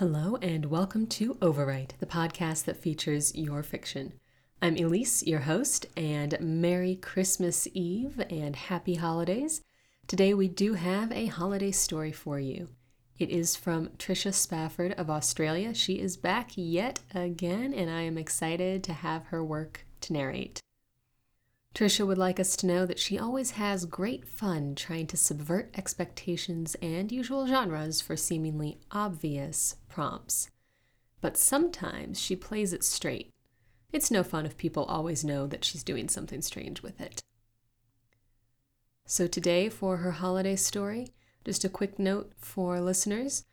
Hello, and welcome to Overwrite, the podcast that features your fiction. I'm Elise, your host, and Merry Christmas Eve and Happy Holidays. Today, we do have a holiday story for you. It is from Tricia Spafford of Australia. She is back yet again, and I am excited to have her work to narrate. Tricia would like us to know that she always has great fun trying to subvert expectations and usual genres for seemingly obvious prompts. But sometimes she plays it straight. It's no fun if people always know that she's doing something strange with it. So, today, for her holiday story, just a quick note for listeners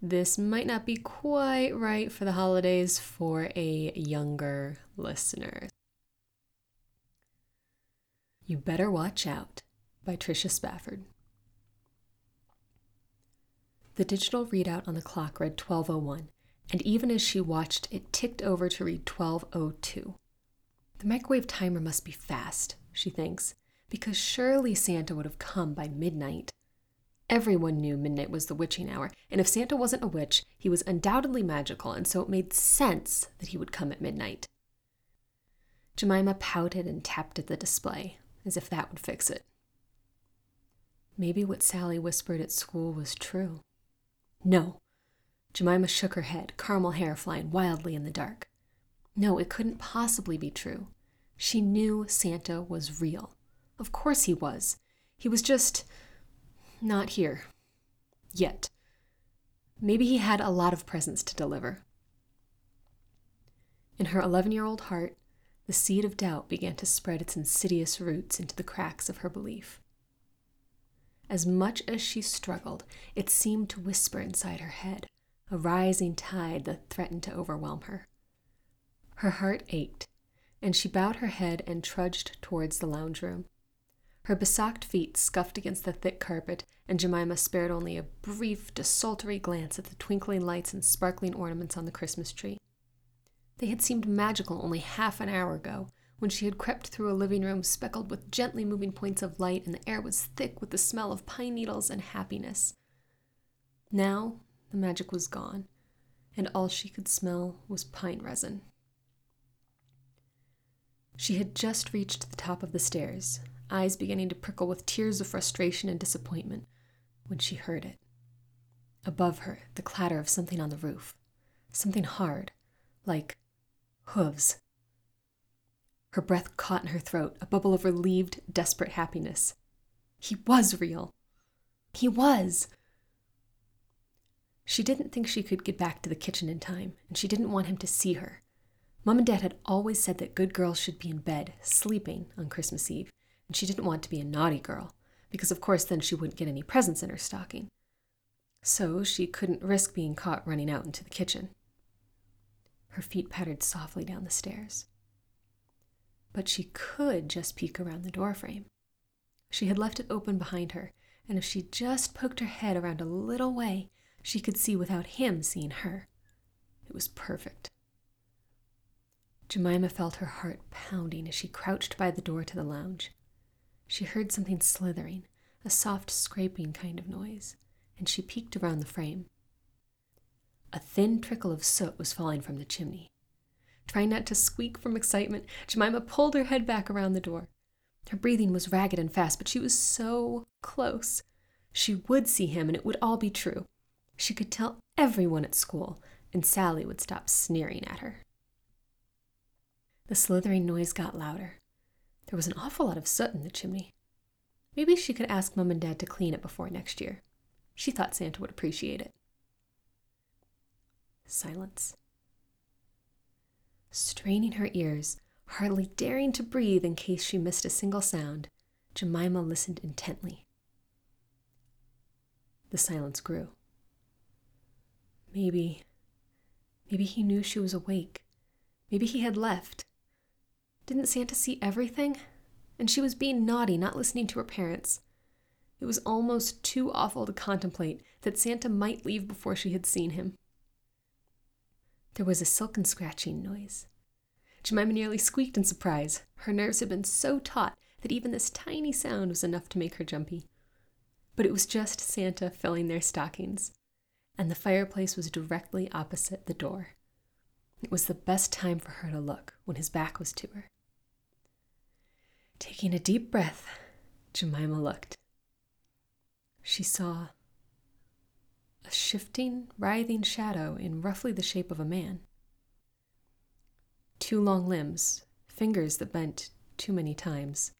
this might not be quite right for the holidays for a younger listener. You Better Watch Out by Tricia Spafford. The digital readout on the clock read 1201, and even as she watched, it ticked over to read 1202. The microwave timer must be fast, she thinks, because surely Santa would have come by midnight. Everyone knew midnight was the witching hour, and if Santa wasn't a witch, he was undoubtedly magical, and so it made sense that he would come at midnight. Jemima pouted and tapped at the display as if that would fix it. Maybe what Sally whispered at school was true. No. Jemima shook her head, caramel hair flying wildly in the dark. No, it couldn't possibly be true. She knew Santa was real. Of course he was. He was just not here. Yet. Maybe he had a lot of presents to deliver. In her 11 year old heart, the seed of doubt began to spread its insidious roots into the cracks of her belief. As much as she struggled, it seemed to whisper inside her head, a rising tide that threatened to overwhelm her. Her heart ached, and she bowed her head and trudged towards the lounge room. Her besocked feet scuffed against the thick carpet, and Jemima spared only a brief, desultory glance at the twinkling lights and sparkling ornaments on the Christmas tree. They had seemed magical only half an hour ago, when she had crept through a living room speckled with gently moving points of light and the air was thick with the smell of pine needles and happiness. Now the magic was gone, and all she could smell was pine resin. She had just reached the top of the stairs, eyes beginning to prickle with tears of frustration and disappointment, when she heard it. Above her, the clatter of something on the roof, something hard, like hooves. Her breath caught in her throat, a bubble of relieved, desperate happiness. He was real. He was. She didn't think she could get back to the kitchen in time, and she didn't want him to see her. Mom and Dad had always said that good girls should be in bed, sleeping, on Christmas Eve, and she didn't want to be a naughty girl, because of course then she wouldn't get any presents in her stocking. So she couldn't risk being caught running out into the kitchen. Her feet pattered softly down the stairs. But she could just peek around the doorframe. She had left it open behind her, and if she just poked her head around a little way, she could see without him seeing her. It was perfect. Jemima felt her heart pounding as she crouched by the door to the lounge. She heard something slithering, a soft scraping kind of noise, and she peeked around the frame. A thin trickle of soot was falling from the chimney. Trying not to squeak from excitement, Jemima pulled her head back around the door. Her breathing was ragged and fast, but she was so close. She would see him, and it would all be true. She could tell everyone at school, and Sally would stop sneering at her. The slithering noise got louder. There was an awful lot of soot in the chimney. Maybe she could ask Mum and Dad to clean it before next year. She thought Santa would appreciate it. Silence. Straining her ears, hardly daring to breathe in case she missed a single sound, Jemima listened intently. The silence grew. Maybe, maybe he knew she was awake. Maybe he had left. Didn't Santa see everything? And she was being naughty, not listening to her parents. It was almost too awful to contemplate that Santa might leave before she had seen him. There was a silken scratching noise. Jemima nearly squeaked in surprise. Her nerves had been so taut that even this tiny sound was enough to make her jumpy. But it was just Santa filling their stockings. and the fireplace was directly opposite the door. It was the best time for her to look when his back was to her. Taking a deep breath, Jemima looked. She saw a shifting, writhing shadow in roughly the shape of a man. Two long limbs, fingers that bent too many times.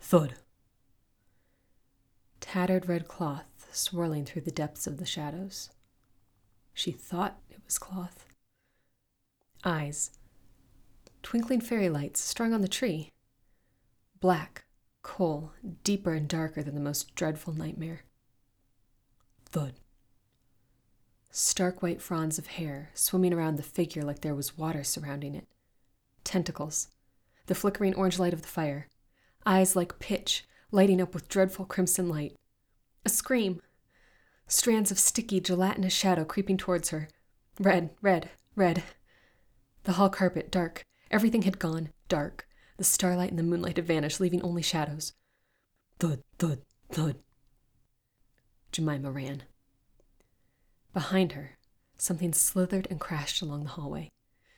Thud. Tattered red cloth swirling through the depths of the shadows. She thought it was cloth. Eyes. Twinkling fairy lights strung on the tree. Black, coal, deeper and darker than the most dreadful nightmare. Thud. Stark white fronds of hair swimming around the figure like there was water surrounding it. Tentacles. The flickering orange light of the fire. Eyes like pitch, lighting up with dreadful crimson light. A scream. Strands of sticky, gelatinous shadow creeping towards her. Red, red, red. The hall carpet, dark. Everything had gone dark. The starlight and the moonlight had vanished, leaving only shadows. Thud, thud, thud. Jemima ran. Behind her, something slithered and crashed along the hallway.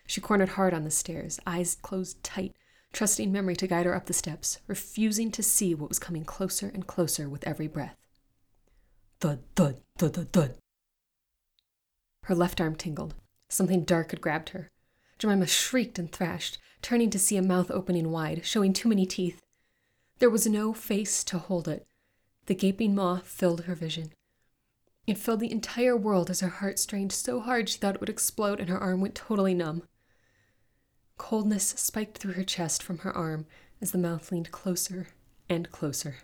She cornered hard on the stairs, eyes closed tight, trusting memory to guide her up the steps, refusing to see what was coming closer and closer with every breath. Thud, thud, thud, thud, thud. Her left arm tingled. Something dark had grabbed her. Jemima shrieked and thrashed, turning to see a mouth opening wide, showing too many teeth. There was no face to hold it. The gaping maw filled her vision. It filled the entire world as her heart strained so hard she thought it would explode and her arm went totally numb. Coldness spiked through her chest from her arm as the mouth leaned closer and closer.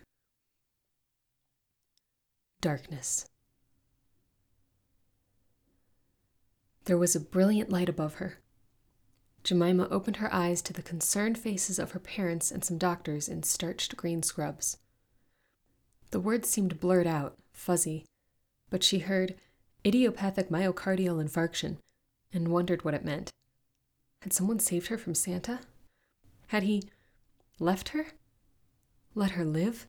Darkness. There was a brilliant light above her. Jemima opened her eyes to the concerned faces of her parents and some doctors in starched green scrubs. The words seemed blurred out, fuzzy, but she heard idiopathic myocardial infarction and wondered what it meant. Had someone saved her from Santa? Had he left her? Let her live?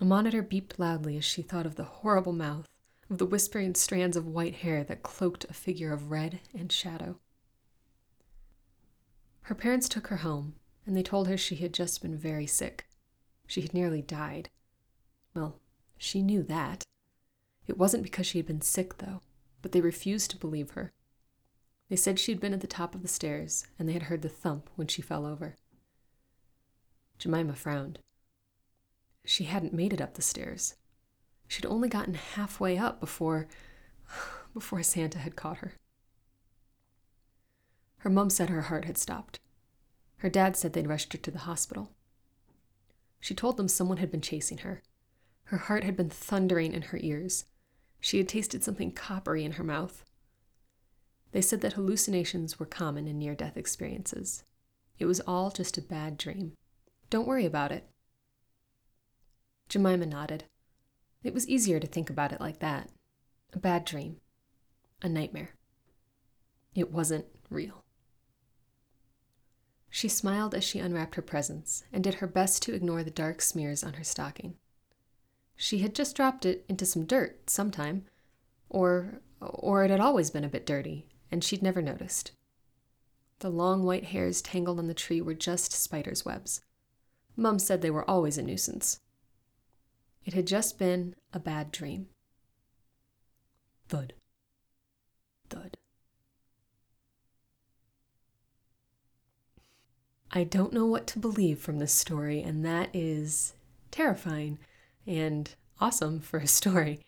A monitor beeped loudly as she thought of the horrible mouth, of the whispering strands of white hair that cloaked a figure of red and shadow. Her parents took her home, and they told her she had just been very sick. She had nearly died. Well, she knew that. It wasn't because she had been sick, though, but they refused to believe her. They said she had been at the top of the stairs, and they had heard the thump when she fell over. Jemima frowned. She hadn't made it up the stairs. She'd only gotten halfway up before before Santa had caught her. Her mum said her heart had stopped. Her dad said they'd rushed her to the hospital. She told them someone had been chasing her. Her heart had been thundering in her ears. She had tasted something coppery in her mouth. They said that hallucinations were common in near death experiences. It was all just a bad dream. Don't worry about it. Jemima nodded. It was easier to think about it like that. A bad dream. A nightmare. It wasn't real. She smiled as she unwrapped her presents and did her best to ignore the dark smears on her stocking. She had just dropped it into some dirt sometime, or or it had always been a bit dirty, and she'd never noticed. The long white hairs tangled on the tree were just spider's webs. Mum said they were always a nuisance. It had just been a bad dream. Thud. Thud. I don't know what to believe from this story, and that is terrifying and awesome for a story.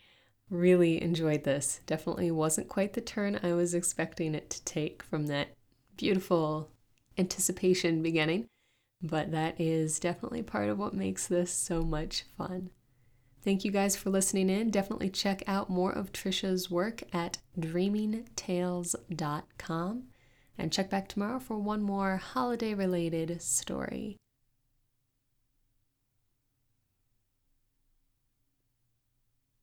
Really enjoyed this. Definitely wasn't quite the turn I was expecting it to take from that beautiful anticipation beginning, but that is definitely part of what makes this so much fun. Thank you guys for listening in. Definitely check out more of Tricia's work at dreamingtales.com. And check back tomorrow for one more holiday related story.